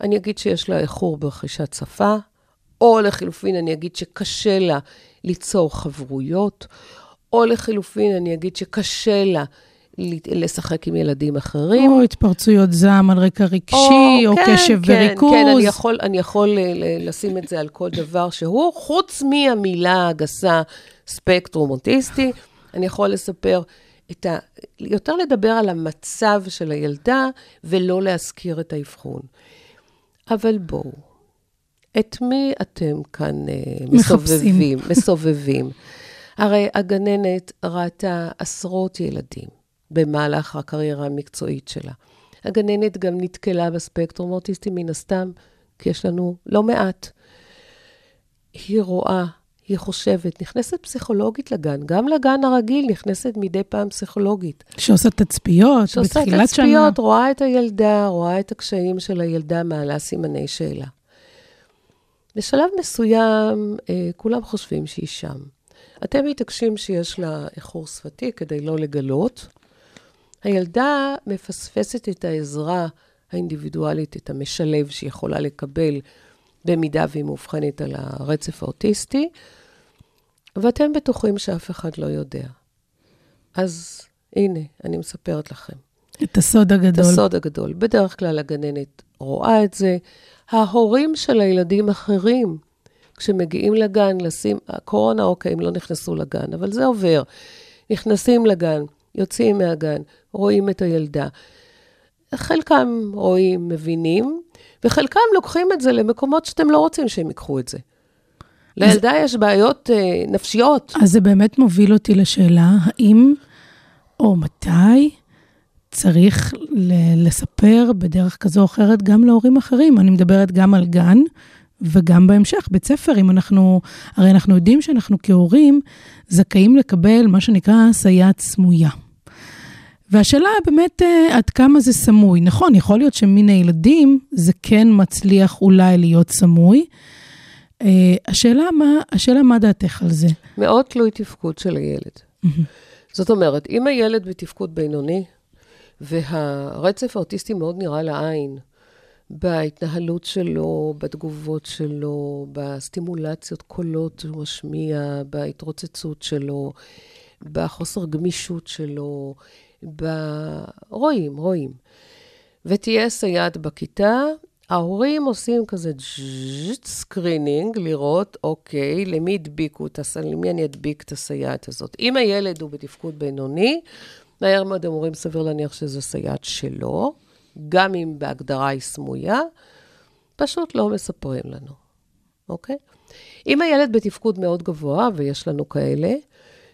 [SPEAKER 5] אני אגיד שיש לה איחור ברכישת שפה, או לחילופין, אני אגיד שקשה לה ליצור חברויות, או לחילופין, אני אגיד שקשה לה לשחק עם ילדים אחרים.
[SPEAKER 4] או התפרצויות זעם על רקע רגשי, או,
[SPEAKER 5] כן,
[SPEAKER 4] קשב
[SPEAKER 5] כן,
[SPEAKER 4] וריכוז.
[SPEAKER 5] כן, אני יכול, אני יכול ל- לשים את זה על כל דבר שהוא, חוץ מהמילה הגסה ספקטרום אוטיסטי, אני יכול לספר את ה... יותר לדבר על המצב של הילדה, ולא להזכיר את האבחון. אבל בואו, את מי אתם כאן אה, מסובבים? מסובבים. הרי הגננת ראתה עשרות ילדים במהלך הקריירה המקצועית שלה. הגננת גם נתקלה בספקטרום האוטיסטי מן הסתם, כי יש לנו לא מעט. היא רואה, היא חושבת, נכנסת פסיכולוגית לגן, גם לגן הרגיל נכנסת מדי פעם פסיכולוגית.
[SPEAKER 4] שעושה תצפיות
[SPEAKER 5] שעושה
[SPEAKER 4] בתחילת שנה.
[SPEAKER 5] תצפיות, רואה את הילדה, רואה את הקשיים של הילדה, מעלה סימני שאלה. בשלב מסוים, אה, כולם חושבים שהיא שם. אתם מתעקשים שיש לה איחור שפתי כדי לא לגלות. הילדה מפספסת את העזרה האינדיבידואלית, את המשלב שהיא יכולה לקבל במידה והיא מאובחנת על הרצף האוטיסטי, ואתם בטוחים שאף אחד לא יודע. אז הנה, אני מספרת לכם.
[SPEAKER 4] את הסוד
[SPEAKER 5] את
[SPEAKER 4] הגדול.
[SPEAKER 5] הסוד הגדול. בדרך כלל הגננת רואה את זה. ההורים של הילדים אחרים, כשמגיעים לגן, לשים, הקורונה, אוקיי, הם לא נכנסו לגן, אבל זה עובר. נכנסים לגן, יוצאים מהגן, רואים את הילדה. חלקם רואים, מבינים, וחלקם לוקחים את זה למקומות שאתם לא רוצים שהם ייקחו את זה. לילדה יש בעיות אה, נפשיות.
[SPEAKER 4] אז זה באמת מוביל אותי לשאלה, האם או מתי צריך ל- לספר בדרך כזו או אחרת גם להורים אחרים? אני מדברת גם על גן וגם בהמשך, בית ספר, אם אנחנו, הרי אנחנו יודעים שאנחנו כהורים זכאים לקבל מה שנקרא סייעת סמויה. והשאלה באמת אה, עד כמה זה סמוי. נכון, יכול להיות שמן הילדים זה כן מצליח אולי להיות סמוי. אה, השאלה מה, השאלה מה דעתך על זה?
[SPEAKER 5] מאוד תלוי תפקוד של הילד. זאת אומרת, אם הילד בתפקוד בינוני, והרצף האוטיסטי מאוד נראה לעין, בהתנהלות שלו, בתגובות שלו, בסטימולציות קולות שהוא משמיע, בהתרוצצות שלו, בחוסר גמישות שלו, ב... רואים, רואים. ותהיה סייעת בכיתה, ההורים עושים כזה screening, לראות, אוקיי, למי הדביקו למי אני אדביק את הסייעת הזאת. אם הילד הוא בתפקוד בינוני, מהר מאוד הם אומרים, סביר להניח שזו סייעת שלו, גם אם בהגדרה היא סמויה, פשוט לא מספרים לנו, אוקיי? אם הילד בתפקוד מאוד גבוה, ויש לנו כאלה,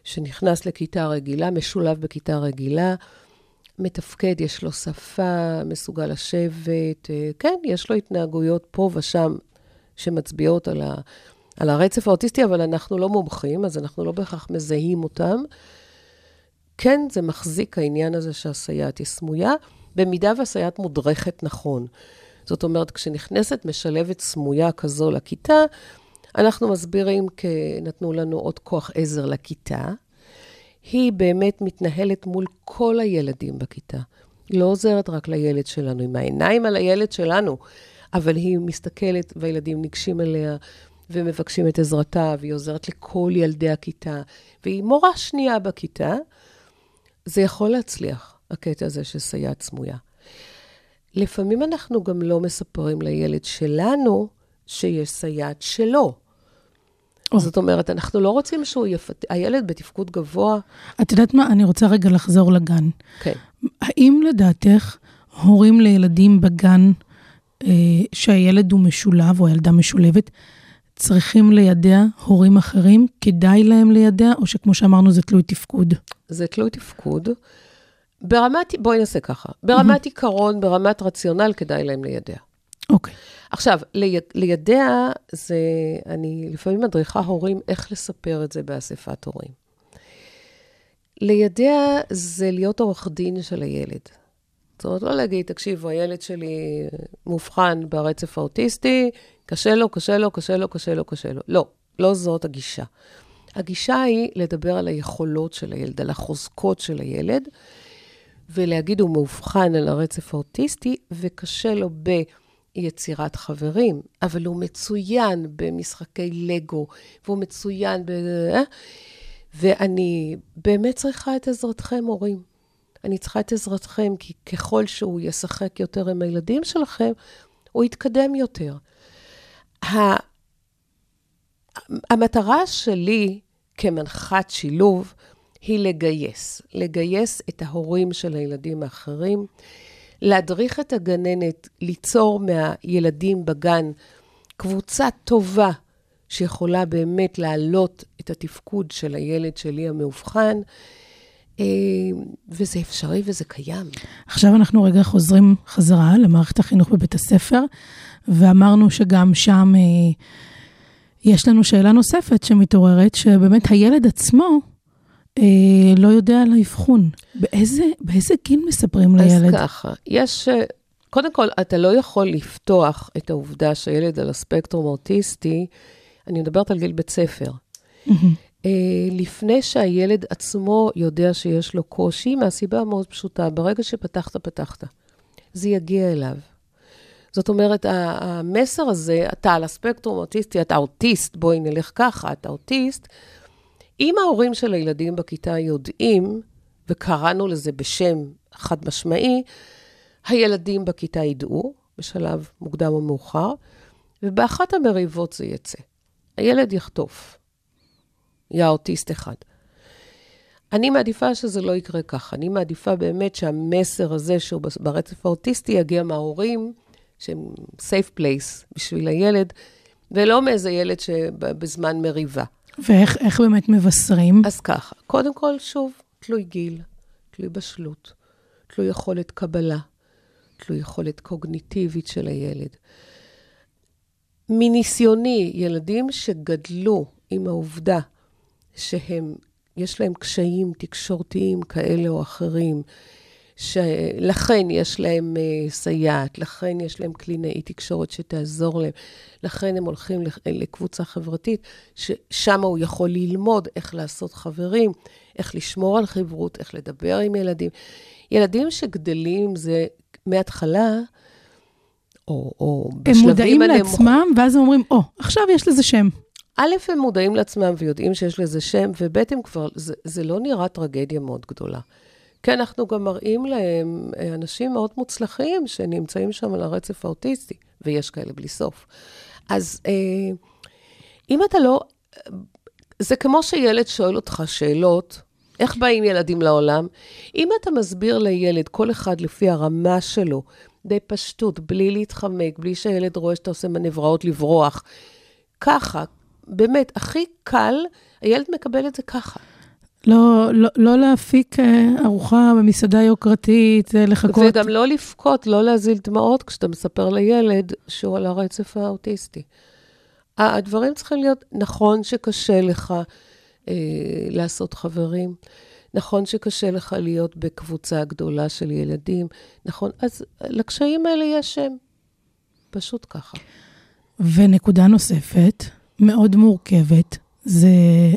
[SPEAKER 5] שנכנס לכיתה רגילה, משולב בכיתה רגילה, מתפקד, יש לו שפה, מסוגל לשבת, אה, כן, יש לו התנהגויות פה ושם שמצביעות על, ה, על הרצף האוטיסטי, אבל אנחנו לא מומחים, אז אנחנו לא בהכרח מזהים אותם. כן, זה מחזיק העניין הזה שהסייעת היא סמויה, במידה והסייעת מודרכת נכון. זאת אומרת, כשנכנסת משלבת סמויה כזו לכיתה, אנחנו מסבירים כי נתנו לנו עוד כוח עזר לכיתה. היא באמת מתנהלת מול כל הילדים בכיתה. היא לא עוזרת רק לילד שלנו, עם העיניים על הילד שלנו, אבל היא מסתכלת והילדים ניגשים אליה ומבקשים את עזרתה, והיא עוזרת לכל ילדי הכיתה, והיא מורה שנייה בכיתה. זה יכול להצליח, הקטע הזה של סייעת סמויה. לפעמים אנחנו גם לא מספרים לילד שלנו שיש סייעת שלו.
[SPEAKER 4] או.
[SPEAKER 5] זאת אומרת, אנחנו לא רוצים שהוא יפת... הילד בתפקוד גבוה,
[SPEAKER 4] את יודעת מה? אני רוצה רגע לחזור לגן.
[SPEAKER 5] כן.
[SPEAKER 4] האם לדעתך הורים לילדים בגן אה, שהילד הוא משולב או הילדה משולבת, צריכים לידע הורים אחרים? כדאי להם לידע, או שכמו שאמרנו, זה תלוי תפקוד?
[SPEAKER 5] זה תלוי תפקוד. ברמת, בואי נעשה ככה, ברמת עיקרון, ברמת רציונל, כדאי להם לידע.
[SPEAKER 4] אוקיי.
[SPEAKER 5] עכשיו, לי, לידע זה, אני לפעמים מדריכה הורים איך לספר את זה באספת הורים. לידע זה להיות עורך דין של הילד. זאת אומרת, לא להגיד, תקשיבו, הילד שלי מאובחן ברצף האוטיסטי, קשה לו, קשה לו, קשה לו, קשה לו, קשה לו. לא, לא זאת הגישה. הגישה היא לדבר על היכולות של הילד, על החוזקות של הילד, ולהגיד, הוא מאובחן על הרצף האוטיסטי, וקשה לו ביצירת חברים, אבל הוא מצוין במשחקי לגו, והוא מצוין ב... אה? ואני באמת צריכה את עזרתכם, הורים. אני צריכה את עזרתכם, כי ככל שהוא ישחק יותר עם הילדים שלכם, הוא יתקדם יותר. המטרה שלי כמנחת שילוב היא לגייס. לגייס את ההורים של הילדים האחרים, להדריך את הגננת, ליצור מהילדים בגן קבוצה טובה שיכולה באמת להעלות את התפקוד של הילד שלי המאובחן. אה, וזה אפשרי וזה קיים.
[SPEAKER 4] עכשיו אנחנו רגע חוזרים חזרה למערכת החינוך בבית הספר, ואמרנו שגם שם אה, יש לנו שאלה נוספת שמתעוררת, שבאמת הילד עצמו אה, לא יודע על האבחון. באיזה, באיזה גיל מספרים לילד?
[SPEAKER 5] אז ככה, יש, קודם כל, אתה לא יכול לפתוח את העובדה שהילד על הספקטרום האוטיסטי, אני מדברת על גיל בית ספר.
[SPEAKER 4] מהמם.
[SPEAKER 5] אה, לפני שהילד עצמו יודע שיש לו קושי, מהסיבה המאוד פשוטה, ברגע שפתחת, פתחת. זה יגיע אליו. זאת אומרת, המסר הזה, אתה על הספקטרום האוטיסטי, אתה אוטיסט, בואי נלך ככה, אתה אוטיסט. אם ההורים של הילדים בכיתה יודעים, וקראנו לזה בשם חד משמעי, הילדים בכיתה ידעו, בשלב מוקדם או מאוחר, ובאחת המריבות זה יצא. הילד יחטוף. יא אוטיסט אחד. אני מעדיפה שזה לא יקרה ככה. אני מעדיפה באמת שהמסר הזה שהוא ברצף האוטיסטי יגיע מההורים, שהם safe place בשביל הילד, ולא מאיזה ילד שבזמן מריבה.
[SPEAKER 4] ואיך איך באמת מבשרים?
[SPEAKER 5] אז ככה, קודם כל, שוב, תלוי גיל, תלוי בשלות, תלוי יכולת קבלה, תלוי יכולת קוגניטיבית של הילד. מניסיוני, ילדים שגדלו עם העובדה שהם, יש להם קשיים תקשורתיים כאלה או אחרים, שלכן יש להם uh, סייעת, לכן יש להם קלינאי תקשורת שתעזור להם, לכן הם הולכים לקבוצה חברתית, ששם הוא יכול ללמוד איך לעשות חברים, איך לשמור על חברות, איך לדבר עם ילדים. ילדים שגדלים זה מההתחלה, או, או
[SPEAKER 4] הם
[SPEAKER 5] בשלבים
[SPEAKER 4] מודעים
[SPEAKER 5] הנמוכים.
[SPEAKER 4] לעצמם, ואז הם אומרים, או, עכשיו יש לזה שם.
[SPEAKER 5] א', הם מודעים לעצמם ויודעים שיש לזה שם, וב', הם כבר, זה, זה לא נראה טרגדיה מאוד גדולה. כי אנחנו גם מראים להם אה, אנשים מאוד מוצלחים שנמצאים שם על הרצף האוטיסטי, ויש כאלה בלי סוף. אז אה, אם אתה לא... זה כמו שילד שואל אותך שאלות, איך באים ילדים לעולם? אם אתה מסביר לילד, כל אחד לפי הרמה שלו, בפשטות, בלי להתחמק, בלי שהילד רואה שאתה עושה מנבראות לברוח, ככה, באמת, הכי קל, הילד מקבל את זה ככה.
[SPEAKER 4] לא, לא, לא להפיק אה, ארוחה במסעדה יוקרתית, אה, לחכות.
[SPEAKER 5] וגם לא לבכות, לא להזיל דמעות כשאתה מספר לילד שהוא על הרצף האוטיסטי. הדברים צריכים להיות, נכון שקשה לך אה, לעשות חברים, נכון שקשה לך להיות בקבוצה גדולה של ילדים, נכון, אז לקשיים האלה יש שם. פשוט ככה.
[SPEAKER 4] ונקודה נוספת, מאוד מורכבת, זה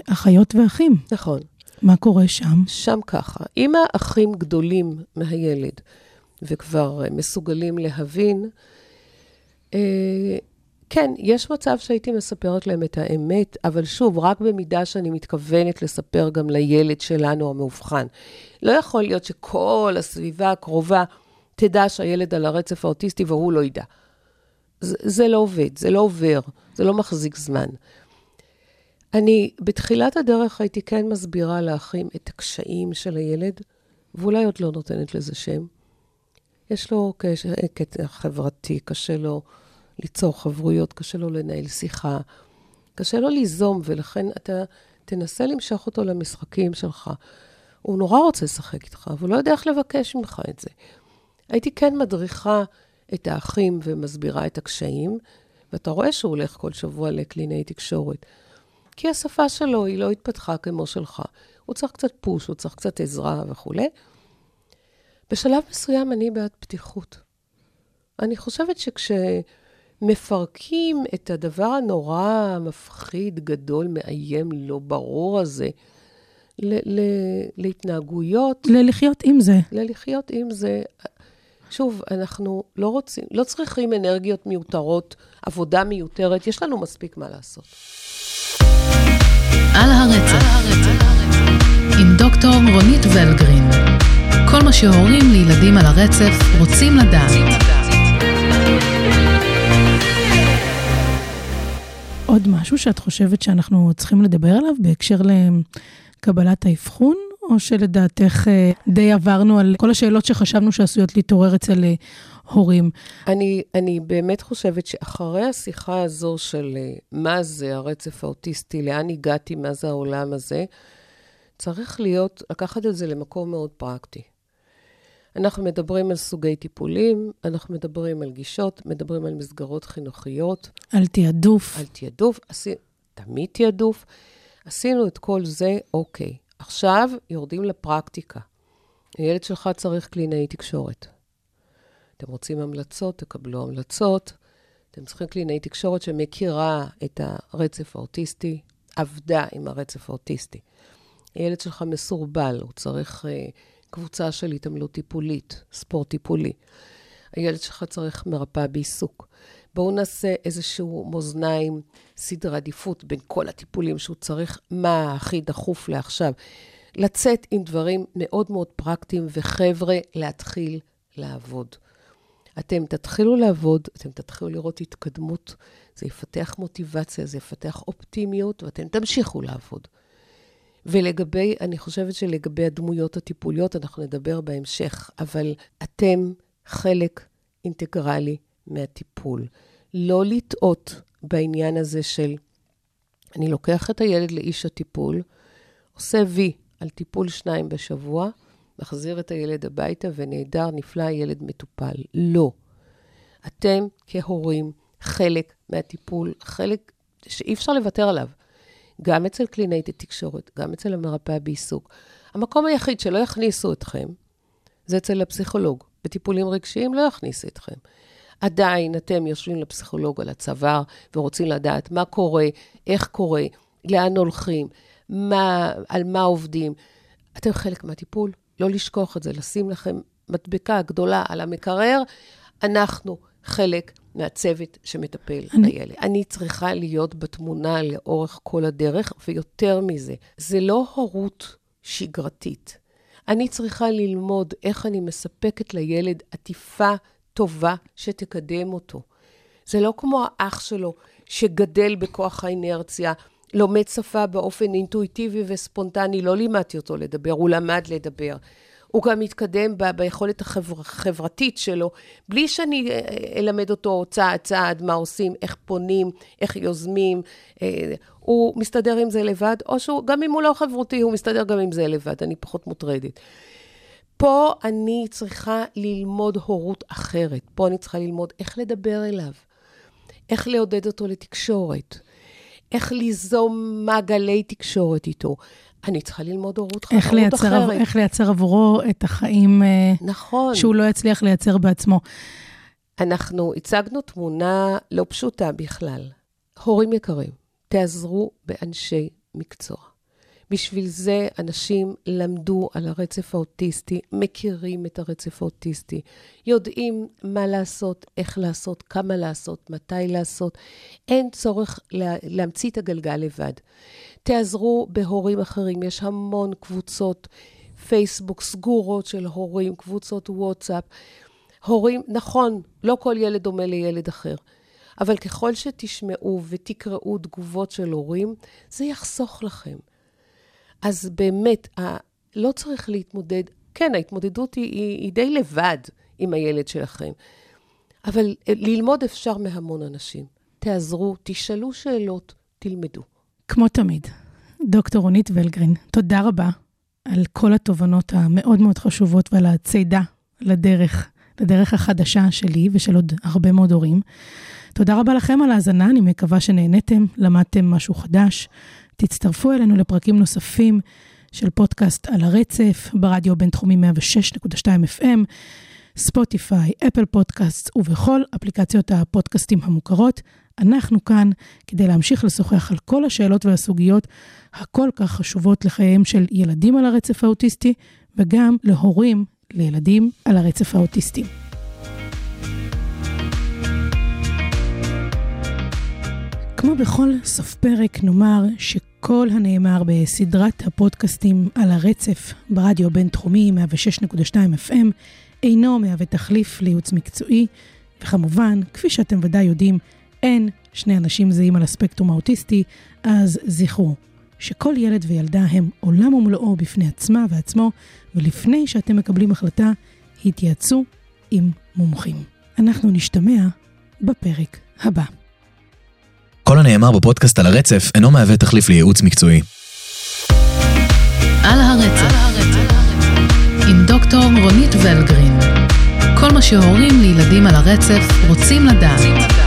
[SPEAKER 4] אחיות ואחים.
[SPEAKER 5] נכון.
[SPEAKER 4] מה קורה שם?
[SPEAKER 5] שם ככה, אם האחים גדולים מהילד וכבר אה, מסוגלים להבין, אה, כן, יש מצב שהייתי מספרת להם את האמת, אבל שוב, רק במידה שאני מתכוונת לספר גם לילד שלנו המאובחן. לא יכול להיות שכל הסביבה הקרובה תדע שהילד על הרצף האוטיסטי והוא לא ידע. זה, זה לא עובד, זה לא עובר, זה לא מחזיק זמן. אני בתחילת הדרך הייתי כן מסבירה לאחים את הקשיים של הילד, ואולי עוד לא נותנת לזה שם. יש לו קטע חברתי, קשה לו ליצור חברויות, קשה לו לנהל שיחה, קשה לו ליזום, ולכן אתה תנסה למשוך אותו למשחקים שלך. הוא נורא רוצה לשחק איתך, אבל הוא לא יודע איך לבקש ממך את זה. הייתי כן מדריכה את האחים ומסבירה את הקשיים, ואתה רואה שהוא הולך כל שבוע לקלינאי תקשורת. כי השפה שלו היא לא התפתחה כמו שלך. הוא צריך קצת פוש, הוא צריך קצת עזרה וכולי. בשלב מסוים אני בעד פתיחות. אני חושבת שכשמפרקים את הדבר הנורא מפחיד, גדול, מאיים, לא ברור הזה, ל- ל- להתנהגויות,
[SPEAKER 4] ללחיות עם זה.
[SPEAKER 5] ללחיות עם זה. שוב, אנחנו לא רוצים, לא צריכים אנרגיות מיותרות, עבודה מיותרת, יש לנו מספיק מה לעשות.
[SPEAKER 3] על הרצף, עם דוקטור רונית ולגרין. כל מה שהורים לילדים על הרצף רוצים לדעת.
[SPEAKER 4] עוד משהו שאת חושבת שאנחנו צריכים לדבר עליו בהקשר לקבלת האבחון, או שלדעתך אה, די עברנו על כל השאלות שחשבנו שעשויות להתעורר אצל אה, הורים?
[SPEAKER 5] אני, אני באמת חושבת שאחרי השיחה הזו של אה, מה זה הרצף האוטיסטי, לאן הגעתי, מה זה העולם הזה, צריך להיות, לקחת את זה למקום מאוד פרקטי. אנחנו מדברים על סוגי טיפולים, אנחנו מדברים על גישות, מדברים על מסגרות חינוכיות,
[SPEAKER 4] על תעדוף.
[SPEAKER 5] על תעדוף, עשי, תמיד תעדוף. עשינו את כל זה, אוקיי. עכשיו יורדים לפרקטיקה. הילד שלך צריך קלינאי תקשורת. אתם רוצים המלצות, תקבלו המלצות. אתם צריכים קלינאי תקשורת שמכירה את הרצף האוטיסטי, עבדה עם הרצף האוטיסטי. הילד שלך מסורבל, הוא צריך uh, קבוצה של התעמלות טיפולית, ספורט טיפולי. הילד שלך צריך מרפאה בעיסוק. בואו נעשה איזשהו מאזניים, סדר עדיפות בין כל הטיפולים שהוא צריך, מה הכי דחוף לעכשיו. לצאת עם דברים מאוד מאוד פרקטיים, וחבר'ה, להתחיל לעבוד. אתם תתחילו לעבוד, אתם תתחילו לראות התקדמות, זה יפתח מוטיבציה, זה יפתח אופטימיות, ואתם תמשיכו לעבוד. ולגבי, אני חושבת שלגבי הדמויות הטיפוליות, אנחנו נדבר בהמשך, אבל אתם חלק אינטגרלי מהטיפול. לא לטעות בעניין הזה של, אני לוקח את הילד לאיש הטיפול, עושה וי על טיפול שניים בשבוע, מחזיר את הילד הביתה, ונהדר, נפלא, הילד מטופל. לא. אתם כהורים, חלק מהטיפול, חלק שאי אפשר לוותר עליו. גם אצל קלינאית התקשורת, גם אצל המרפאה בעיסוק. המקום היחיד שלא יכניסו אתכם, זה אצל הפסיכולוג. בטיפולים רגשיים לא יכניסו אתכם. עדיין אתם יושבים לפסיכולוג על הצוואר ורוצים לדעת מה קורה, איך קורה, לאן הולכים, מה, על מה עובדים. אתם חלק מהטיפול, לא לשכוח את זה, לשים לכם מדבקה גדולה על המקרר. אנחנו חלק מהצוות שמטפל אני... בילד. אני צריכה להיות בתמונה לאורך כל הדרך, ויותר מזה, זה לא הורות שגרתית. אני צריכה ללמוד איך אני מספקת לילד עטיפה טובה שתקדם אותו. זה לא כמו האח שלו שגדל בכוח האינרציה, לומד שפה באופן אינטואיטיבי וספונטני, לא לימדתי אותו לדבר, הוא למד לדבר. הוא גם מתקדם ב- ביכולת החברתית שלו, בלי שאני אה, אלמד אותו צעד צעד מה עושים, איך פונים, איך יוזמים. אה, הוא מסתדר עם זה לבד, או שהוא, גם אם הוא לא חברותי, הוא מסתדר גם עם זה לבד, אני פחות מוטרדת. פה אני צריכה ללמוד הורות אחרת. פה אני צריכה ללמוד איך לדבר אליו, איך לעודד אותו לתקשורת, איך ליזום מעגלי תקשורת איתו. אני צריכה ללמוד הורות,
[SPEAKER 4] איך לייצר, אחרת. איך לייצר עבורו את החיים אה,
[SPEAKER 5] נכון.
[SPEAKER 4] שהוא לא יצליח לייצר בעצמו.
[SPEAKER 5] אנחנו הצגנו תמונה לא פשוטה בכלל. הורים יקרים, תעזרו באנשי מקצוע. בשביל זה אנשים למדו על הרצף האוטיסטי, מכירים את הרצף האוטיסטי, יודעים מה לעשות, איך לעשות, כמה לעשות, מתי לעשות. אין צורך לה, להמציא את הגלגל לבד. תעזרו בהורים אחרים, יש המון קבוצות פייסבוק סגורות של הורים, קבוצות וואטסאפ. הורים, נכון, לא כל ילד דומה לילד אחר. אבל ככל שתשמעו ותקראו תגובות של הורים, זה יחסוך לכם. אז באמת, לא צריך להתמודד, כן, ההתמודדות היא, היא, היא די לבד עם הילד שלכם, אבל אה, ללמוד אפשר מהמון אנשים. תעזרו, תשאלו שאלות, תלמדו.
[SPEAKER 4] כמו תמיד, דוקטור רונית ולגרין, תודה רבה על כל התובנות המאוד מאוד חשובות ועל הצידה לדרך, לדרך החדשה שלי ושל עוד הרבה מאוד הורים. תודה רבה לכם על ההאזנה, אני מקווה שנהניתם, למדתם משהו חדש. תצטרפו אלינו לפרקים נוספים של פודקאסט על הרצף, ברדיו בינתחומי 106.2 FM, ספוטיפיי, אפל פודקאסט ובכל אפליקציות הפודקאסטים המוכרות. אנחנו כאן כדי להמשיך לשוחח על כל השאלות והסוגיות הכל כך חשובות לחייהם של ילדים על הרצף האוטיסטי, וגם להורים לילדים על הרצף האוטיסטי. כמו בכל סוף פרק, נאמר שכל הנאמר בסדרת הפודקאסטים על הרצף ברדיו בינתחומי 106.2 FM אינו מהווה תחליף לייעוץ מקצועי, וכמובן, כפי שאתם ודאי יודעים, אין שני אנשים זהים על הספקטרום האוטיסטי, אז זכרו, שכל ילד וילדה הם עולם ומלואו בפני עצמה ועצמו, ולפני שאתם מקבלים החלטה, התייעצו עם מומחים. אנחנו נשתמע בפרק הבא.
[SPEAKER 1] כל הנאמר בפודקאסט על הרצף אינו מהווה תחליף לייעוץ מקצועי.
[SPEAKER 3] על הרצף, עם דוקטור רונית ולגרין. כל מה שהורים לילדים על הרצף רוצים לדעת.